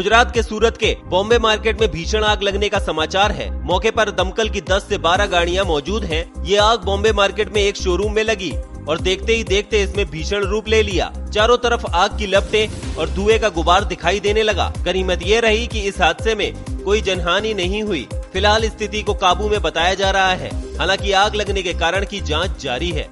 गुजरात के सूरत के बॉम्बे मार्केट में भीषण आग लगने का समाचार है। मौके पर दमकल की 10 से 12 गाड़ियाँ मौजूद हैं। ये आग बॉम्बे मार्केट में एक शोरूम में लगी और देखते ही देखते इसमें भीषण रूप ले लिया। चारों तरफ़ आग की लपटे और धुएँ का गुबार दिखाई देने लगा। गनीमत ये रही कि इस हादसे में कोई जनहानि नहीं हुई। फ़िलहाल स्थिति को काबू में बताया जा रहा है। हालाँकि आग लगने के कारण की जाँच जारी है।